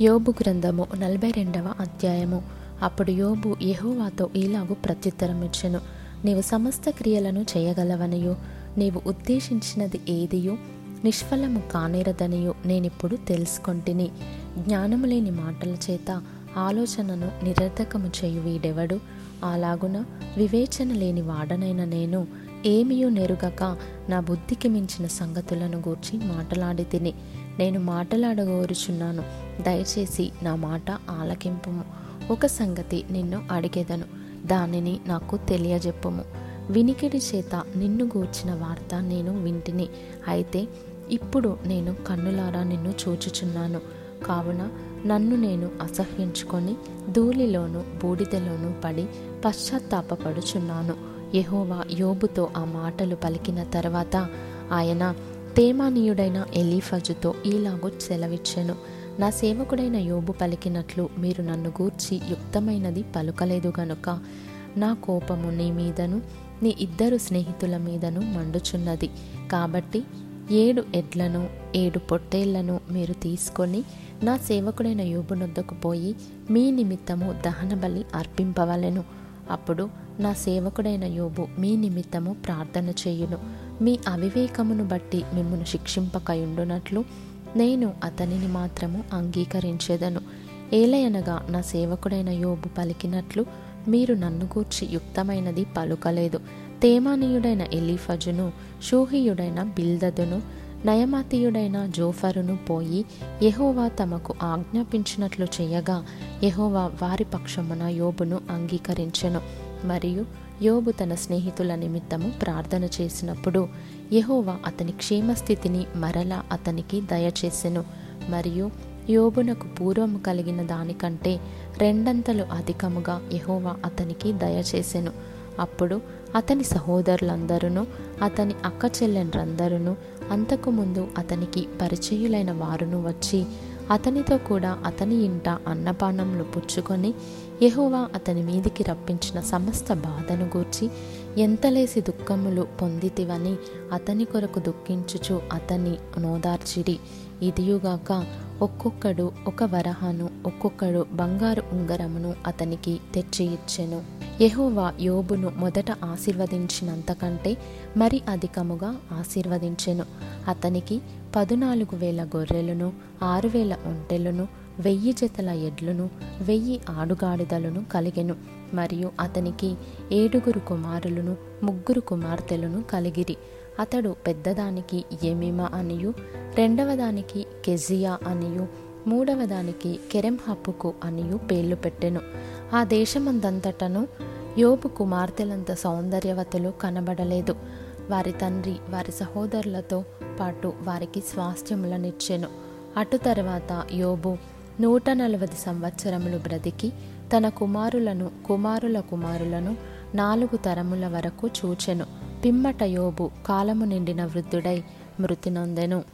యోబు గ్రంథము నలభై రెండవ అధ్యాయము. అప్పుడు యోబు యహోవాతో ఇలాగు ప్రత్యుత్తరం ఇచ్చెను నీవు సమస్త క్రియలను చేయగలవనియు. నీవు ఉద్దేశించినది ఏదియో? నిష్ఫలము కానేరదనియు. నేనిప్పుడు తెలుసుకొంటిని. జ్ఞానము లేని మాటల చేత ఆలోచనను నిరర్ధకము చేయు వీడెవడు అలాగున వివేచన లేని వాడనైన నేను ఏమియూ నెరుగక నా బుద్ధికి మించిన సంగతులను గూర్చి మాటలాడి తిని. నేను మాటలాడగోరుచున్నాను. దయచేసి నా మాట ఆలకింపము ఒక సంగతి నిన్ను అడిగేదను. దానిని నాకు తెలియజెప్పుము. వినికిడి చేత నిన్ను గూర్చిన వార్త నేను వింటిని. అయితే ఇప్పుడు నేను కన్నులారా నిన్ను చూచుచున్నాను. కావున నన్ను నేను అసహ్యించుకొని ధూళిలోను బూడిదలోను పడి పశ్చాత్తాపపడుచున్నాను. యహోవా యోబుతో ఆ మాటలు పలికిన తర్వాత ఆయన తేమానీయుడైన ఎలీఫజుతో ఈలాగు సెలవిచ్చెను. నా సేవకుడైన యోబు పలికినట్లు మీరు నన్ను గూర్చి యుక్తమైనది పలుకలేదు గనుక నా కోపము నీ మీదను నీ ఇద్దరు స్నేహితుల మీదను మండుచున్నది. కాబట్టి ఏడు ఎడ్లను ఏడు పొట్టేళ్ళను మీరు తీసుకొని నా సేవకుడైన యోబునొద్దకు పోయి మీ నిమిత్తము దహనబలి అర్పింపవలెను. అప్పుడు నా సేవకుడైన యోబు మీ నిమిత్తము ప్రార్థన చేయును. మీ అవివేకమును బట్టి మిమ్మను శిక్షింపకయుండునట్లు నేను అతనిని మాత్రము అంగీకరించేదను. ఏలయనగా నా సేవకుడైన యోబు పలికినట్లు మీరు నన్ను గూర్చి యుక్తమైనది పలుకలేదు. తేమానీయుడైన ఎలీఫజును షూహియుడైన బిల్దదును నయమాతీయుడైన జోఫరును పోయి యహోవా తమకు ఆజ్ఞాపించినట్లు చేయగా యహోవా వారి పక్షమున యోబును అంగీకరించెను. మరియు యోబు తన స్నేహితుల నిమిత్తము ప్రార్థన చేసినప్పుడు యహోవా అతని క్షేమస్థితిని మరలా అతనికి దయచేసెను. మరియు యోబునకు పూర్వము కలిగిన దానికంటే రెండంతలు అధికముగా యహోవా అతనికి దయచేసెను. అప్పుడు అతని సహోదరులందరూ అతని అక్క చెల్లెండ్రందరూ అంతకుముందు అతనికి పరిచయులైన వారును వచ్చి అతనితో కూడా అతని ఇంట అన్నపానంలో పుచ్చుకొని యహోవా అతని మీదికి రప్పించిన సమస్త బాధను గూర్చి ఎంతలేసి దుఃఖములు పొందితివని అతని కొరకు దుఃఖించుచు అతన్ని నోదార్చిరి. ఇదియుగాక ఒక్కొక్కడు ఒక వరహాను ఒక్కొక్కడు బంగారు ఉంగరమును అతనికి తెచ్చి ఇచ్చెను యెహోవా యోబును మొదట ఆశీర్వదించినంతకంటే మరి అధికముగా ఆశీర్వదించెను. అతనికి పదునాలుగు వేల గొర్రెలను ఆరు వేల ఒంటెలను వెయ్యి జతల ఎడ్లను వెయ్యి ఆడుగాడిదలను కలిగెను. మరియు అతనికి ఏడుగురు కుమారులను ముగ్గురు కుమార్తెలను కలిగిరి. అతడు పెద్దదానికి ఎమిమా అనియు రెండవదానికి కెజియా అనియు మూడవదానికి కెరెంహప్పుకు అనియు పేర్లు పెట్టెను. ఆ దేశమందంతటను యోబు కుమార్తెలంత సౌందర్యవతులు కనబడలేదు. వారి తండ్రి వారి సహోదరులతో పాటు వారికి స్వాస్థ్యములనిచ్చెను. అటు తర్వాత యోబు నూట నలభై సంవత్సరములు బ్రతికి తన కుమారులను కుమారుల కుమారులను నాలుగు తరముల వరకు చూచెను. పిమ్మట యోబు కాలము నిండిన వృద్ధుడై మృతి నొందెను.